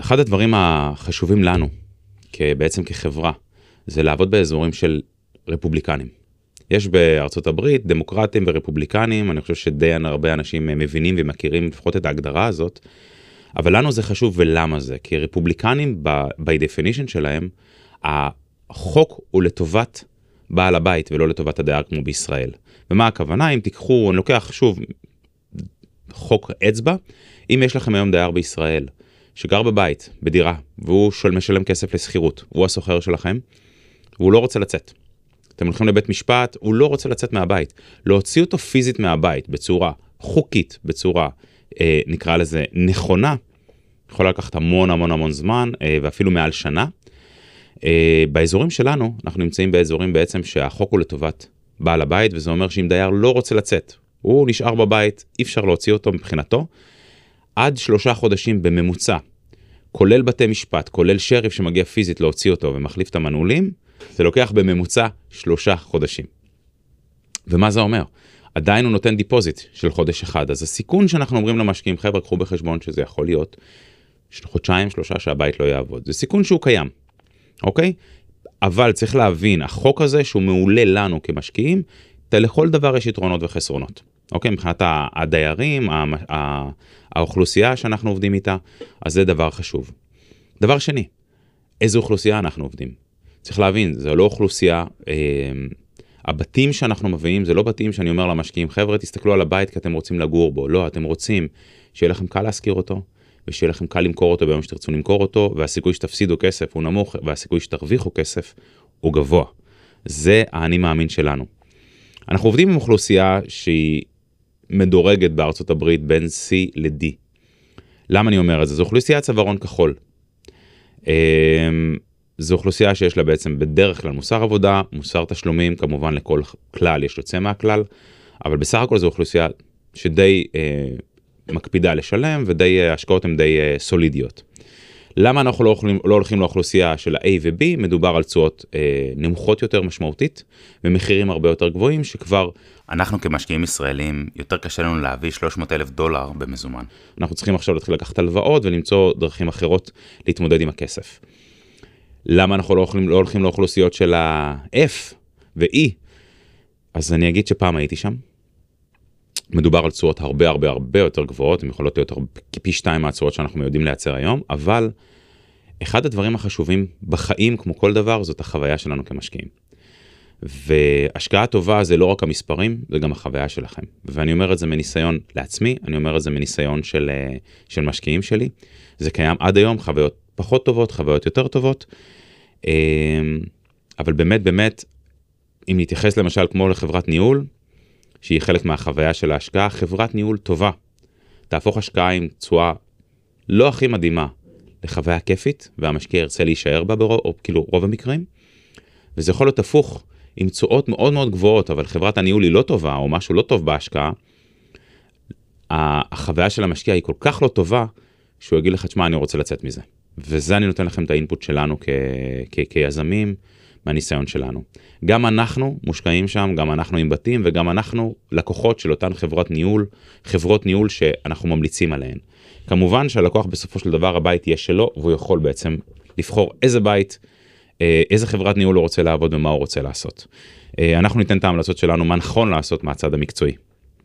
אחד הדברים החשובים לנו, בעצם כחברה, זה לעבוד באזורים של רפובליקנים. יש בארצות הברית דמוקרטים ורפובליקנים, אני חושב שדי הרבה אנשים מבינים ומכירים לפחות את ההגדרה הזאת, אבל לנו זה חשוב ולמה זה? כי רפובליקנים by definition שלהם, החוק הוא לטובת בעל הבית ולא לטובת הדייר כמו בישראל. ומה הכוונה? אם תיקחו, אני לוקח שוב חוק אצבע, אם יש לכם היום דייר בישראל שגר בבית, בדירה, והוא משלם כסף לשכירות, הוא הסוחר שלכם, והוא לא רוצה לצאת. אתם הולכים לבית משפט, הוא לא רוצה לצאת מהבית. להוציא אותו פיזית מהבית בצורה חוקית, בצורה, אה, נקרא לזה, נכונה, יכולה לקחת המון המון המון זמן, אה, ואפילו מעל שנה. אה, באזורים שלנו, אנחנו נמצאים באזורים בעצם שהחוק הוא לטובת בעל הבית, וזה אומר שאם דייר לא רוצה לצאת, הוא נשאר בבית, אי אפשר להוציא אותו מבחינתו, עד שלושה חודשים בממוצע, כולל בתי משפט, כולל שריף שמגיע פיזית להוציא אותו ומחליף את המנעולים, זה לוקח בממוצע שלושה חודשים. ומה זה אומר? עדיין הוא נותן deposit של חודש אחד, אז הסיכון שאנחנו אומרים למשקיעים, חבר'ה, קחו בחשבון שזה יכול להיות חודשיים, שלושה שהבית לא יעבוד. זה סיכון שהוא קיים, אוקיי? אבל צריך להבין, החוק הזה שהוא מעולה לנו כמשקיעים, לכל דבר יש יתרונות וחסרונות. אוקיי? מבחינת הדיירים, האוכלוסייה שאנחנו עובדים איתה, אז זה דבר חשוב. דבר שני, איזו אוכלוסייה אנחנו עובדים? צריך להבין, זו לא אוכלוסייה, אה, הבתים שאנחנו מביאים זה לא בתים שאני אומר למשקיעים, חבר'ה, תסתכלו על הבית כי אתם רוצים לגור בו. לא, אתם רוצים שיהיה לכם קל להשכיר אותו, ושיהיה לכם קל למכור אותו ביום שתרצו למכור אותו, והסיכוי שתפסידו כסף הוא נמוך, והסיכוי שתרוויחו כסף הוא גבוה. זה האני מאמין שלנו. אנחנו עובדים עם אוכלוסייה שהיא מדורגת בארצות הברית בין C ל-D. למה אני אומר את זה? זו אוכלוסייה צווארון כחול. אמ, זו אוכלוסייה שיש לה בעצם בדרך כלל מוסר עבודה, מוסר תשלומים, כמובן לכל כלל יש יוצא מהכלל, אבל בסך הכל זו אוכלוסייה שדי אה, מקפידה לשלם ודי, אה, ההשקעות הן די אה, סולידיות. למה אנחנו לא, הולכים, לא הולכים לאוכלוסייה של ה-A ו-B? מדובר על תשואות אה, נמוכות יותר משמעותית ומחירים הרבה יותר גבוהים שכבר... אנחנו כמשקיעים ישראלים, יותר קשה לנו להביא 300 אלף דולר במזומן. אנחנו צריכים עכשיו להתחיל לקחת הלוואות ולמצוא דרכים אחרות להתמודד עם הכסף. למה אנחנו לא הולכים, לא הולכים לאוכלוסיות של ה-F ו-E? אז אני אגיד שפעם הייתי שם. מדובר על תשואות הרבה הרבה הרבה יותר גבוהות, הן יכולות להיות פי שתיים מהתשואות שאנחנו יודעים לייצר היום, אבל אחד הדברים החשובים בחיים, כמו כל דבר, זאת החוויה שלנו כמשקיעים. והשקעה טובה זה לא רק המספרים, זה גם החוויה שלכם. ואני אומר את זה מניסיון לעצמי, אני אומר את זה מניסיון של, אה, של משקיעים שלי. זה קיים עד היום, חוויות פחות טובות, חוויות יותר טובות. אמ, אבל באמת באמת, אם נתייחס למשל כמו לחברת ניהול, שהיא חלק מהחוויה של ההשקעה, חברת ניהול טובה. תהפוך השקעה עם תשואה לא הכי מדהימה לחוויה כיפית, והמשקיע ירצה להישאר בה ברוב, או כאילו רוב המקרים. וזה יכול להיות הפוך, עם תשואות מאוד מאוד גבוהות, אבל חברת הניהול היא לא טובה, או משהו לא טוב בהשקעה, החוויה של המשקיע היא כל כך לא טובה, שהוא יגיד לך, תשמע, אני רוצה לצאת מזה. וזה אני נותן לכם את האינפוט שלנו כ- כ- כיזמים, מהניסיון שלנו. גם אנחנו מושקעים שם, גם אנחנו עם בתים וגם אנחנו לקוחות של אותן חברות ניהול, חברות ניהול שאנחנו ממליצים עליהן. כמובן שהלקוח בסופו של דבר הבית יהיה שלו והוא יכול בעצם לבחור איזה בית, אה, איזה חברת ניהול הוא רוצה לעבוד ומה הוא רוצה לעשות. אה, אנחנו ניתן את ההמלצות שלנו מה נכון לעשות מהצד המקצועי.